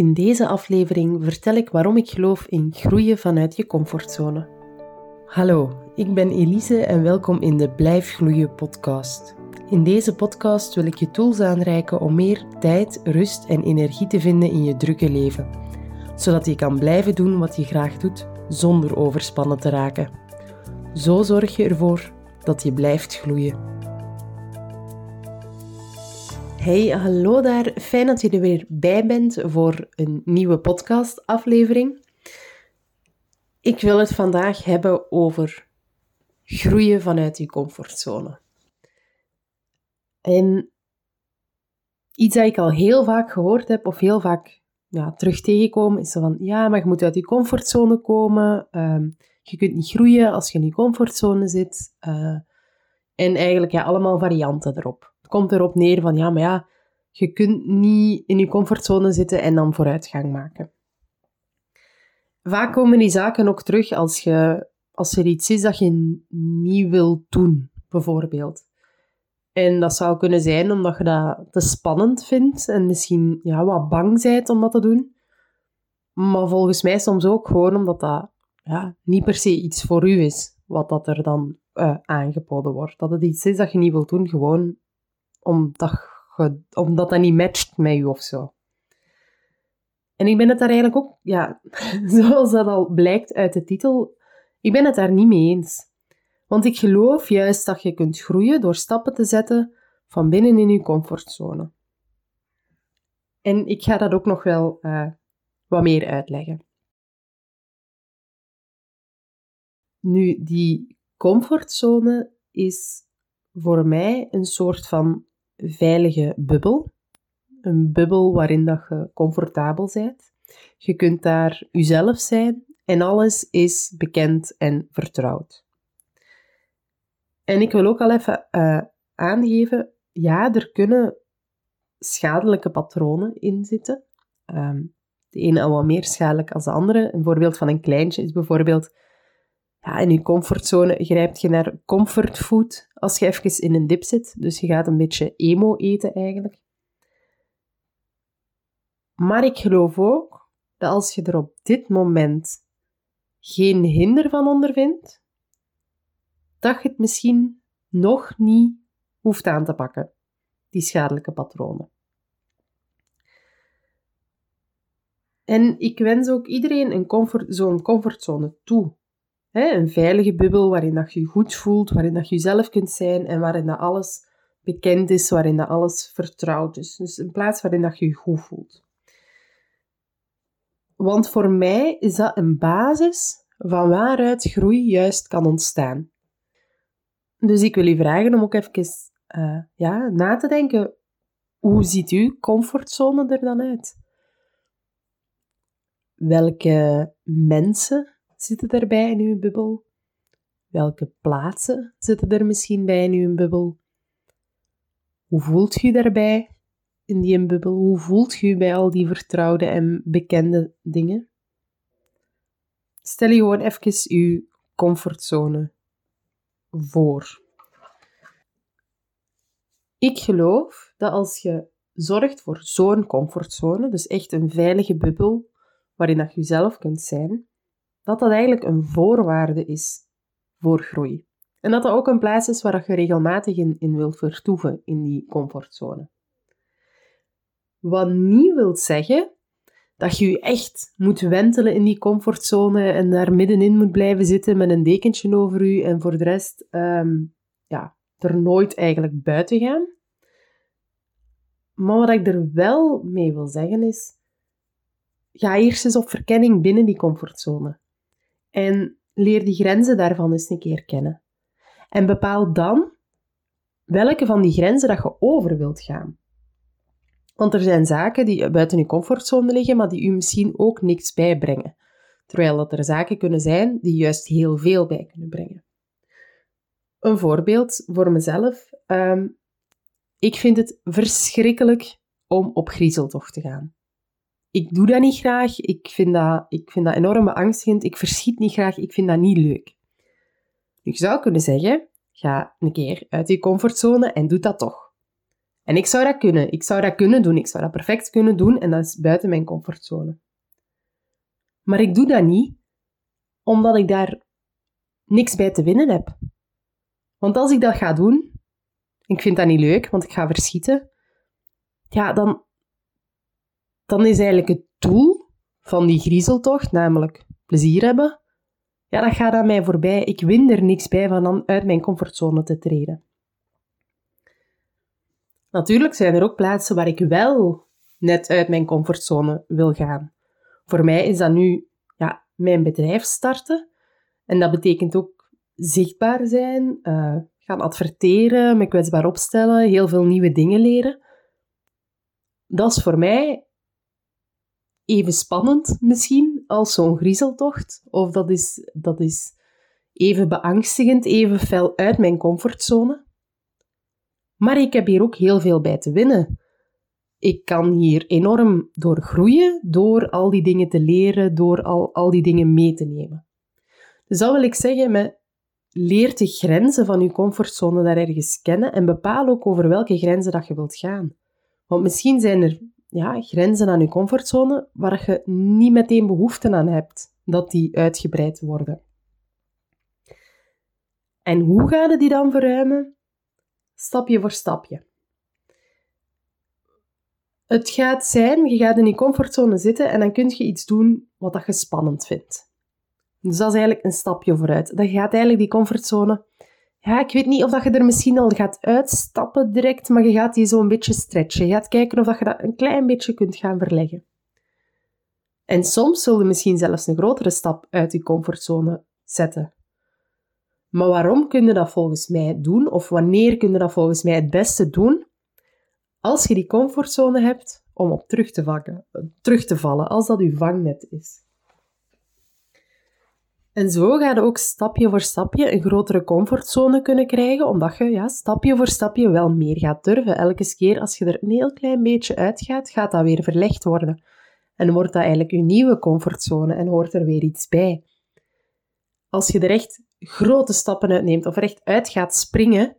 In deze aflevering vertel ik waarom ik geloof in groeien vanuit je comfortzone. Hallo, ik ben Elise en welkom in de Blijf Gloeien podcast. In deze podcast wil ik je tools aanreiken om meer tijd, rust en energie te vinden in je drukke leven, zodat je kan blijven doen wat je graag doet zonder overspannen te raken. Zo zorg je ervoor dat je blijft gloeien. Hey, hallo daar. Fijn dat je er weer bij bent voor een nieuwe podcast-aflevering. Ik wil het vandaag hebben over groeien vanuit je comfortzone. En iets dat ik al heel vaak gehoord heb, of heel vaak terug tegenkomen, is van, ja, maar je moet uit je comfortzone komen. Ehm, je kunt niet groeien als je in je comfortzone zit. Uh, en eigenlijk ja, allemaal varianten erop komt erop neer van ja, maar ja, je kunt niet in je comfortzone zitten en dan vooruitgang maken. Vaak komen die zaken ook terug als, je, als er iets is dat je niet wilt doen, bijvoorbeeld. En dat zou kunnen zijn omdat je dat te spannend vindt en misschien ja, wat bang bent om dat te doen. Maar volgens mij soms ook gewoon omdat dat ja, niet per se iets voor u is, wat dat er dan uh, aangeboden wordt. Dat het iets is dat je niet wilt doen, gewoon omdat, omdat dat niet matcht met je of zo. En ik ben het daar eigenlijk ook, ja, zoals dat al blijkt uit de titel, ik ben het daar niet mee eens. Want ik geloof juist dat je kunt groeien door stappen te zetten van binnen in je comfortzone. En ik ga dat ook nog wel uh, wat meer uitleggen. Nu, die comfortzone is voor mij een soort van veilige bubbel. Een bubbel waarin dat je comfortabel bent. Je kunt daar jezelf zijn en alles is bekend en vertrouwd. En ik wil ook al even uh, aangeven, ja, er kunnen schadelijke patronen in zitten. Um, de ene al wat meer schadelijk als de andere. Een voorbeeld van een kleintje is bijvoorbeeld ja, in je comfortzone grijpt je naar comfortfood als je even in een dip zit. Dus je gaat een beetje emo eten eigenlijk. Maar ik geloof ook dat als je er op dit moment geen hinder van ondervindt, dat je het misschien nog niet hoeft aan te pakken, die schadelijke patronen. En ik wens ook iedereen een comfort, zo'n comfortzone toe een veilige bubbel waarin dat je je goed voelt, waarin dat je jezelf kunt zijn en waarin dat alles bekend is, waarin dat alles vertrouwd is. Dus een plaats waarin dat je je goed voelt. Want voor mij is dat een basis van waaruit groei juist kan ontstaan. Dus ik wil je vragen om ook even uh, ja, na te denken, hoe ziet uw comfortzone er dan uit? Welke mensen zitten erbij in uw bubbel? Welke plaatsen zitten er misschien bij in uw bubbel? Hoe voelt u daarbij in die bubbel? Hoe voelt u bij al die vertrouwde en bekende dingen? Stel je gewoon even uw comfortzone voor. Ik geloof dat als je zorgt voor zo'n comfortzone, dus echt een veilige bubbel waarin dat je zelf kunt zijn, dat dat eigenlijk een voorwaarde is voor groei. En dat dat ook een plaats is waar je regelmatig in, in wilt vertoeven, in die comfortzone. Wat niet wil zeggen dat je je echt moet wentelen in die comfortzone en daar middenin moet blijven zitten met een dekentje over je en voor de rest um, ja, er nooit eigenlijk buiten gaan. Maar wat ik er wel mee wil zeggen is, ga eerst eens op verkenning binnen die comfortzone. En leer die grenzen daarvan eens een keer kennen. En bepaal dan welke van die grenzen dat je over wilt gaan. Want er zijn zaken die buiten je comfortzone liggen, maar die u misschien ook niks bijbrengen. Terwijl dat er zaken kunnen zijn die juist heel veel bij kunnen brengen. Een voorbeeld voor mezelf. Ehm, ik vind het verschrikkelijk om op griezeltocht te gaan ik doe dat niet graag. Ik vind dat, ik vind dat enorm beangstigend. Ik verschiet niet graag. Ik vind dat niet leuk. Ik zou kunnen zeggen, ga een keer uit je comfortzone en doe dat toch. En ik zou dat kunnen. Ik zou dat kunnen doen. Ik zou dat perfect kunnen doen en dat is buiten mijn comfortzone. Maar ik doe dat niet, omdat ik daar niks bij te winnen heb. Want als ik dat ga doen, ik vind dat niet leuk, want ik ga verschieten, ja, dan, dan is eigenlijk het doel van die griezeltocht, namelijk plezier hebben, ja, dat gaat aan mij voorbij. Ik win er niks bij van dan uit mijn comfortzone te treden. Natuurlijk zijn er ook plaatsen waar ik wel net uit mijn comfortzone wil gaan. Voor mij is dat nu ja, mijn bedrijf starten. En dat betekent ook zichtbaar zijn, uh, gaan adverteren, me kwetsbaar opstellen, heel veel nieuwe dingen leren. Dat is voor mij even spannend misschien als zo'n griezeltocht. Of dat is, dat is even beangstigend, even fel uit mijn comfortzone. Maar ik heb hier ook heel veel bij te winnen. Ik kan hier enorm door groeien, door al die dingen te leren, door al, al die dingen mee te nemen. Dus dat wil ik zeggen met leer de grenzen van je comfortzone daar ergens kennen en bepaal ook over welke grenzen dat je wilt gaan. Want misschien zijn er ja, grenzen aan je comfortzone waar je niet meteen behoefte aan hebt dat die uitgebreid worden. En hoe ga je die dan verruimen? Stapje voor stapje. Het gaat zijn, je gaat in die comfortzone zitten en dan kun je iets doen wat dat je spannend vindt. Dus dat is eigenlijk een stapje vooruit. Dan gaat eigenlijk die comfortzone ja, ik weet niet of dat je er misschien al gaat uitstappen direct, maar je gaat die zo een beetje stretchen. Je gaat kijken of dat je dat een klein beetje kunt gaan verleggen. En soms zul je misschien zelfs een grotere stap uit je comfortzone zetten. Maar waarom kun je dat volgens mij doen? Of wanneer kun je dat volgens mij het beste doen? Als je die comfortzone hebt om op terug te, vakken, terug te vallen, als dat je vangnet is. En zo ga je ook stapje voor stapje een grotere comfortzone kunnen krijgen, omdat je ja, stapje voor stapje wel meer gaat durven. Elke keer als je er een heel klein beetje uitgaat, gaat dat weer verlegd worden. En wordt dat eigenlijk je nieuwe comfortzone en hoort er weer iets bij. Als je er echt grote stappen uitneemt of er echt uit gaat springen,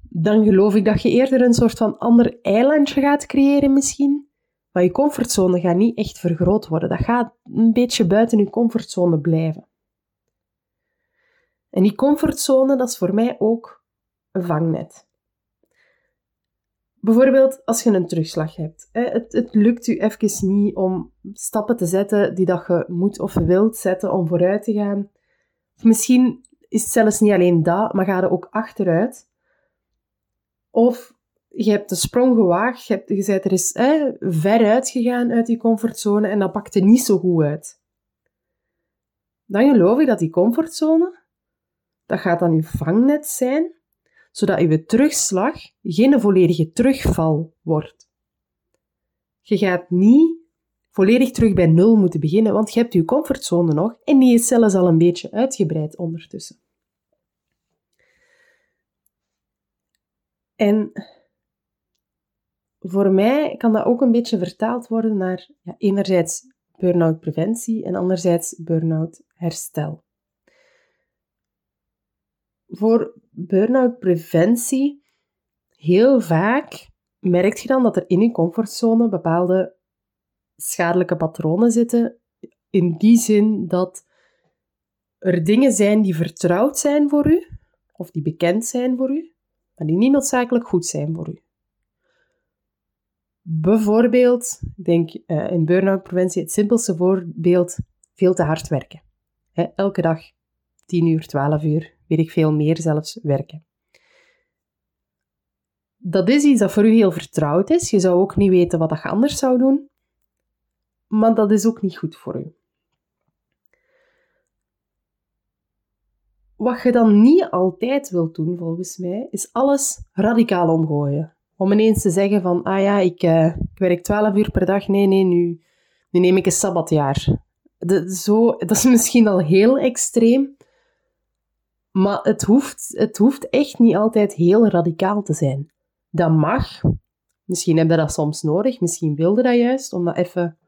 dan geloof ik dat je eerder een soort van ander eilandje gaat creëren misschien. Maar je comfortzone gaat niet echt vergroot worden. Dat gaat een beetje buiten je comfortzone blijven. En die comfortzone, dat is voor mij ook een vangnet. Bijvoorbeeld als je een terugslag hebt. Het, het lukt u even niet om stappen te zetten die dat je moet of wilt zetten om vooruit te gaan. Misschien is het zelfs niet alleen dat, maar ga je ook achteruit. Of je hebt de sprong gewaagd, je, hebt, bent er eens ver uitgegaan uit die comfortzone en dat pakte niet zo goed uit. Dan geloof ik dat die comfortzone dat gaat dan uw vangnet zijn, zodat uw terugslag geen volledige terugval wordt. Je gaat niet volledig terug bij nul moeten beginnen, want je hebt je comfortzone nog en die is zelfs al een beetje uitgebreid ondertussen. En voor mij kan dat ook een beetje vertaald worden naar ja, enerzijds burn-out preventie en anderzijds burn-out herstel voor burn-out preventie, heel vaak merk je dan dat er in je comfortzone bepaalde schadelijke patronen zitten. In die zin dat er dingen zijn die vertrouwd zijn voor u, of die bekend zijn voor u, maar die niet noodzakelijk goed zijn voor u. Bijvoorbeeld, ik denk uh, in burn-out preventie het simpelste voorbeeld, veel te hard werken. elke dag 10 uur, 12 uur, weet ik veel meer zelfs, werken. Dat is iets dat voor u heel vertrouwd is. Je zou ook niet weten wat je anders zou doen. Maar dat is ook niet goed voor u. Wat je dan niet altijd wilt doen, volgens mij, is alles radicaal omgooien. Om ineens te zeggen van, ah ja, ik, uh, ik werk 12 uur per dag. Nee, nee, nu, nu neem ik een sabbatjaar. De, zo, dat is misschien al heel extreem. Maar het hoeft, het hoeft echt niet altijd heel radicaal te zijn. Dat mag. Misschien heb je dat soms nodig, misschien wilde dat juist, om dat even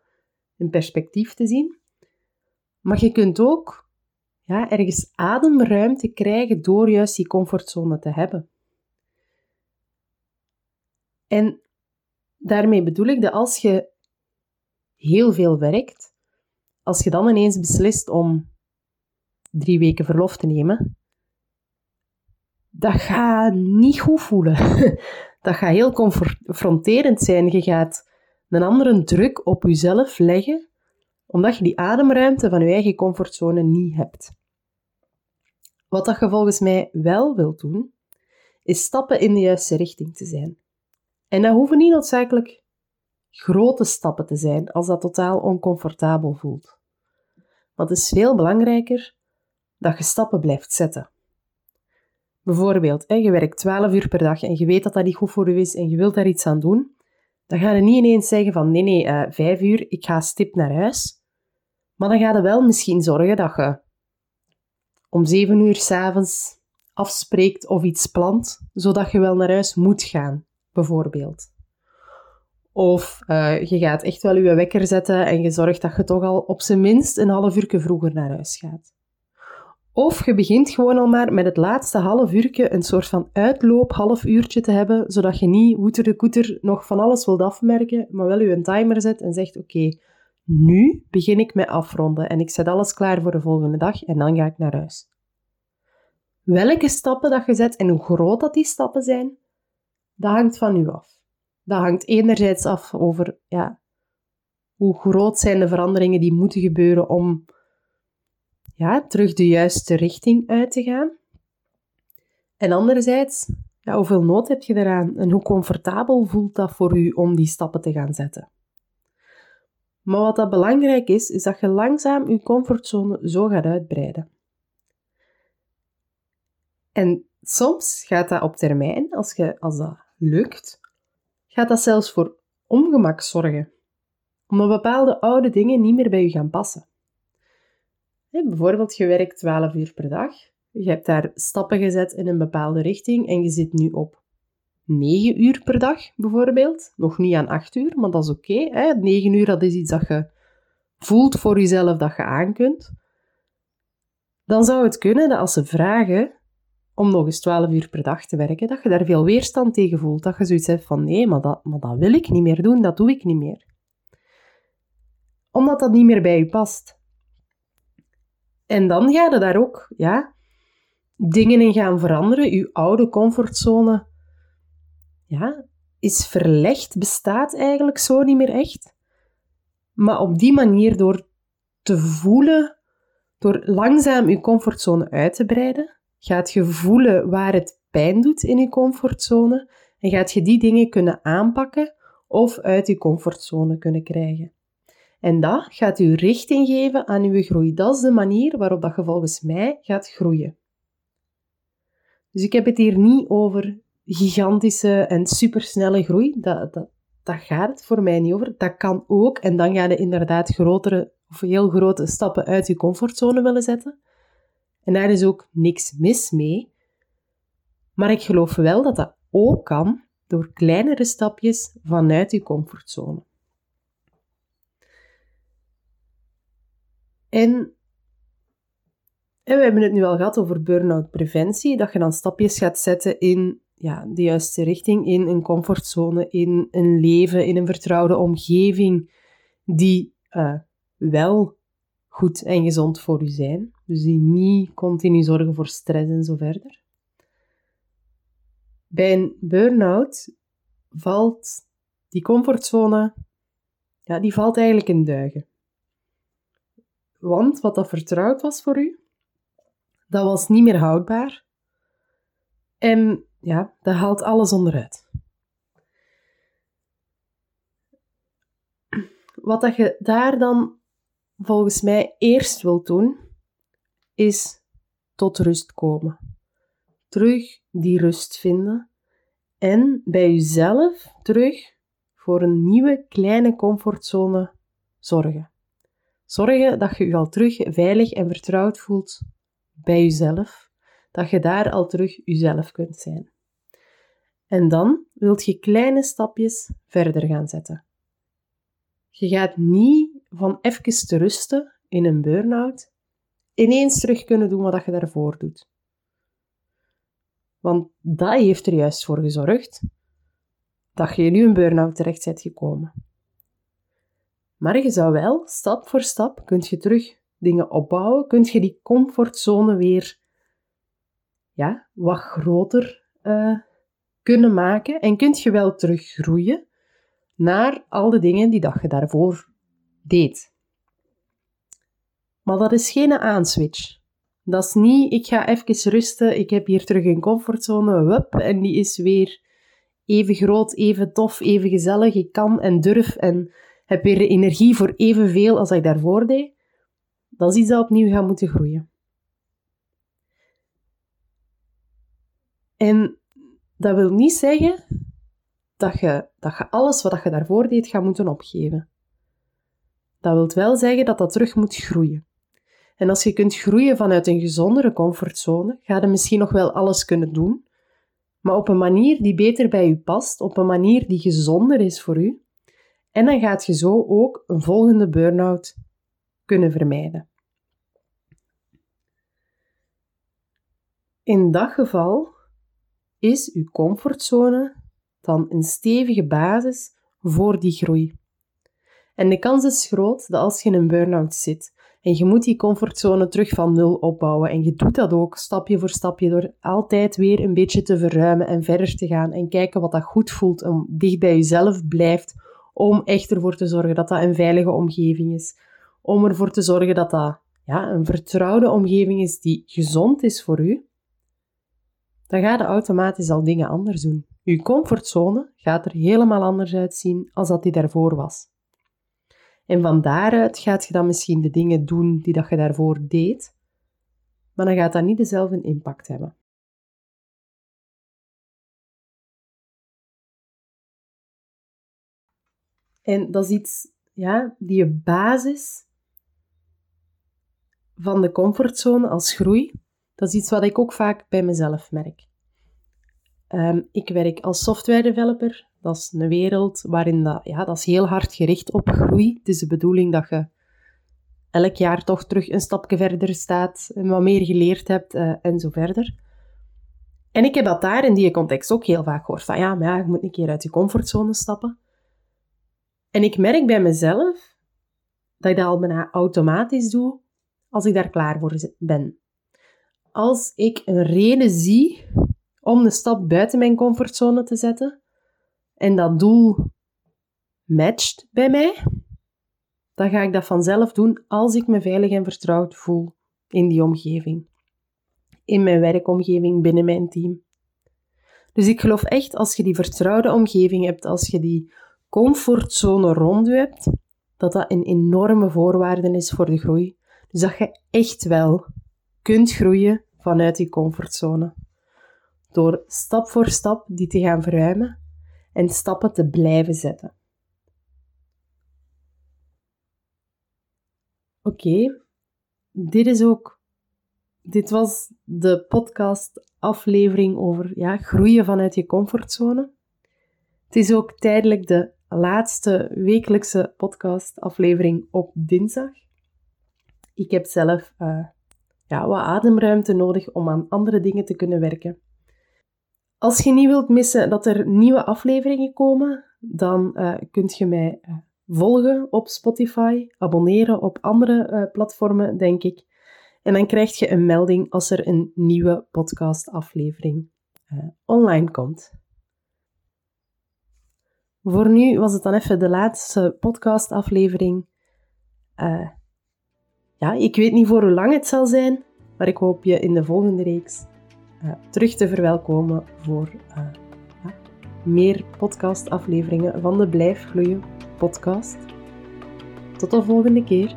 in perspectief te zien. Maar je kunt ook ja, ergens ademruimte krijgen door juist die comfortzone te hebben. En daarmee bedoel ik dat als je heel veel werkt, als je dan ineens beslist om drie weken verlof te nemen, dat gaat niet goed voelen. Dat gaat heel confronterend zijn. Je gaat een andere druk op jezelf leggen, omdat je die ademruimte van je eigen comfortzone niet hebt. Wat dat je volgens mij wel wilt doen, is stappen in de juiste richting te zijn. En dat hoeven niet noodzakelijk grote stappen te zijn als dat totaal oncomfortabel voelt. Want het is veel belangrijker dat je stappen blijft zetten. Bijvoorbeeld, je werkt 12 uur per dag en je weet dat dat niet goed voor je is en je wilt daar iets aan doen, dan ga je niet ineens zeggen van nee, nee, uh, 5 uur, ik ga stip naar huis. Maar dan ga je wel misschien zorgen dat je om 7 uur s'avonds afspreekt of iets plant, zodat je wel naar huis moet gaan, bijvoorbeeld. Of uh, je gaat echt wel je wekker zetten en je zorgt dat je toch al op zijn minst een half uur vroeger naar huis gaat. Of je begint gewoon al maar met het laatste half uurtje een soort van uitloop half uurtje te hebben, zodat je niet hoeter de koeter nog van alles wilt afmerken, maar wel je een timer zet en zegt oké, nu begin ik met afronden en ik zet alles klaar voor de volgende dag en dan ga ik naar huis. Welke stappen dat je zet en hoe groot dat die stappen zijn, dat hangt van u af. Dat hangt enerzijds af over ja, hoe groot zijn de veranderingen die moeten gebeuren om ja, terug de juiste richting uit te gaan. En anderzijds, ja, hoeveel nood heb je eraan en hoe comfortabel voelt dat voor u om die stappen te gaan zetten? Maar wat dat belangrijk is, is dat je langzaam je comfortzone zo gaat uitbreiden. En soms gaat dat op termijn, als, je, als dat lukt, gaat dat zelfs voor ongemak zorgen. Omdat bepaalde oude dingen niet meer bij je gaan passen. Bijvoorbeeld, je werkt 12 uur per dag. Je hebt daar stappen gezet in een bepaalde richting en je zit nu op 9 uur per dag, bijvoorbeeld. Nog niet aan 8 uur, maar dat is oké. Okay, 9 uur, dat is iets dat je voelt voor jezelf dat je aan kunt. Dan zou het kunnen dat als ze vragen om nog eens 12 uur per dag te werken, dat je daar veel weerstand tegen voelt. Dat je zoiets hebt van nee, maar dat, maar dat wil ik niet meer doen, dat doe ik niet meer. Omdat dat niet meer bij je past. En dan ga je daar ook ja, dingen in gaan veranderen. Je oude comfortzone ja, is verlegd, bestaat eigenlijk zo niet meer echt. Maar op die manier, door te voelen, door langzaam je comfortzone uit te breiden, gaat je voelen waar het pijn doet in je comfortzone en gaat je die dingen kunnen aanpakken of uit je comfortzone kunnen krijgen. En dat gaat u richting geven aan uw groei. Dat is de manier waarop dat je volgens mij gaat groeien. Dus ik heb het hier niet over gigantische en supersnelle groei. Dat, dat, dat gaat het voor mij niet over. Dat kan ook. En dan ga je inderdaad grotere of heel grote stappen uit je comfortzone willen zetten. En daar is ook niks mis mee. Maar ik geloof wel dat dat ook kan door kleinere stapjes vanuit je comfortzone. En, we hebben het nu al gehad over burn-out preventie, dat je dan stapjes gaat zetten in ja, de juiste richting, in een comfortzone, in een leven, in een vertrouwde omgeving die uh, wel goed en gezond voor u zijn. Dus die niet continu zorgen voor stress en zo verder. Bij een burn-out valt die comfortzone, ja, die valt eigenlijk in duigen. Want wat dat vertrouwd was voor u, dat was niet meer houdbaar. En ja, dat haalt alles onderuit. Wat dat je daar dan volgens mij eerst wilt doen, is tot rust komen. Terug die rust vinden en bij jezelf terug voor een nieuwe kleine comfortzone zorgen. Zorgen dat je je al terug veilig en vertrouwd voelt bij jezelf, dat je daar al terug jezelf kunt zijn. En dan wilt je kleine stapjes verder gaan zetten. Je gaat niet van even te rusten in een burn-out ineens terug kunnen doen wat je daarvoor doet. Want dat heeft er juist voor gezorgd dat je in een burn-out terecht bent gekomen. Maar je zou wel, stap voor stap, kunt je terug dingen opbouwen, kunt je die comfortzone weer ja, wat groter uh, kunnen maken en kunt je wel teruggroeien naar al de dingen die dat je daarvoor deed. Maar dat is geen aanswitch. Dat is niet, ik ga even rusten, ik heb hier terug een comfortzone, wup, en die is weer even groot, even tof, even gezellig. Ik kan en durf en heb weer de energie voor evenveel als ik daarvoor deed. Dat is iets dat opnieuw gaat moeten groeien. En dat wil niet zeggen dat je, dat je alles wat je daarvoor deed gaat moeten opgeven. Dat wil wel zeggen dat dat terug moet groeien. En als je kunt groeien vanuit een gezondere comfortzone, ga je misschien nog wel alles kunnen doen, maar op een manier die beter bij je past, op een manier die gezonder is voor u. En dan gaat je zo ook een volgende burn-out kunnen vermijden. In dat geval is uw comfortzone dan een stevige basis voor die groei. En de kans is groot dat als je in een burn-out zit en je moet die comfortzone terug van nul opbouwen en je doet dat ook stapje voor stapje door altijd weer een beetje te verruimen en verder te gaan en kijken wat dat goed voelt om dicht bij jezelf blijft, om echt ervoor te zorgen dat dat een veilige omgeving is, om ervoor te zorgen dat dat ja, een vertrouwde omgeving is die gezond is voor u, dan ga je automatisch al dingen anders doen. Je comfortzone gaat er helemaal anders uitzien als dat die daarvoor was. En van daaruit gaat je dan misschien de dingen doen die dat je daarvoor deed, maar dan gaat dat niet dezelfde impact hebben. En dat is iets, ja, die basis van de comfortzone als groei, dat is iets wat ik ook vaak bij mezelf merk. Ehm, ik werk als software developer. Dat is een wereld waarin dat, ja, dat is heel hard gericht op groei. Het is de bedoeling dat je elk jaar toch terug een stapje verder staat, en wat meer geleerd hebt uh, en zo verder. En ik heb dat daar in die context ook heel vaak gehoord. Van ja, maar ja, je moet een keer uit je comfortzone stappen. En ik merk bij mezelf dat ik dat al bijna automatisch doe als ik daar klaar voor ben. Als ik een reden zie om de stap buiten mijn comfortzone te zetten en dat doel matcht bij mij, dan ga ik dat vanzelf doen als ik me veilig en vertrouwd voel in die omgeving. In mijn werkomgeving, binnen mijn team. Dus ik geloof echt, als je die vertrouwde omgeving hebt, als je die comfortzone rond je hebt, dat dat een enorme voorwaarde is voor de groei. Dus dat je echt wel kunt groeien vanuit die comfortzone door stap voor stap die te gaan verruimen en stappen te blijven zetten. Oké, dit is ook. Dit was de podcast-aflevering over ja, groeien vanuit je comfortzone. Het is ook tijdelijk de laatste wekelijkse podcast-aflevering op dinsdag. Ik heb zelf uh, ja, wat ademruimte nodig om aan andere dingen te kunnen werken. Als je niet wilt missen dat er nieuwe afleveringen komen, dan uh, kunt je mij uh, volgen op Spotify, abonneren op andere platformen, denk ik. En dan krijg je een melding als er een nieuwe podcastaflevering online komt. Voor nu was het dan even de laatste podcastaflevering. ja, ik weet niet voor hoe lang het zal zijn, maar ik hoop je in de volgende reeks uh, terug te verwelkomen voor uh, ja, meer podcastafleveringen van de Blijf Gloeien podcast. Tot de volgende keer.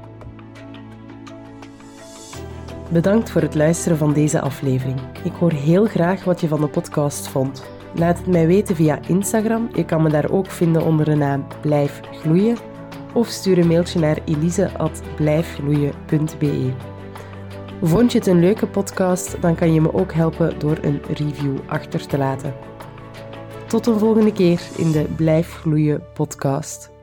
Bedankt voor het luisteren van deze aflevering. Ik hoor heel graag wat je van de podcast vond. Laat het mij weten via Instagram. Je kan me daar ook vinden onder de naam Blijf Gloeien. Of stuur een mailtje naar elise.blijfgloeien.be. Vond je het een leuke podcast, dan kan je me ook helpen door een review achter te laten. Tot een volgende keer in de Blijf Gloeien podcast.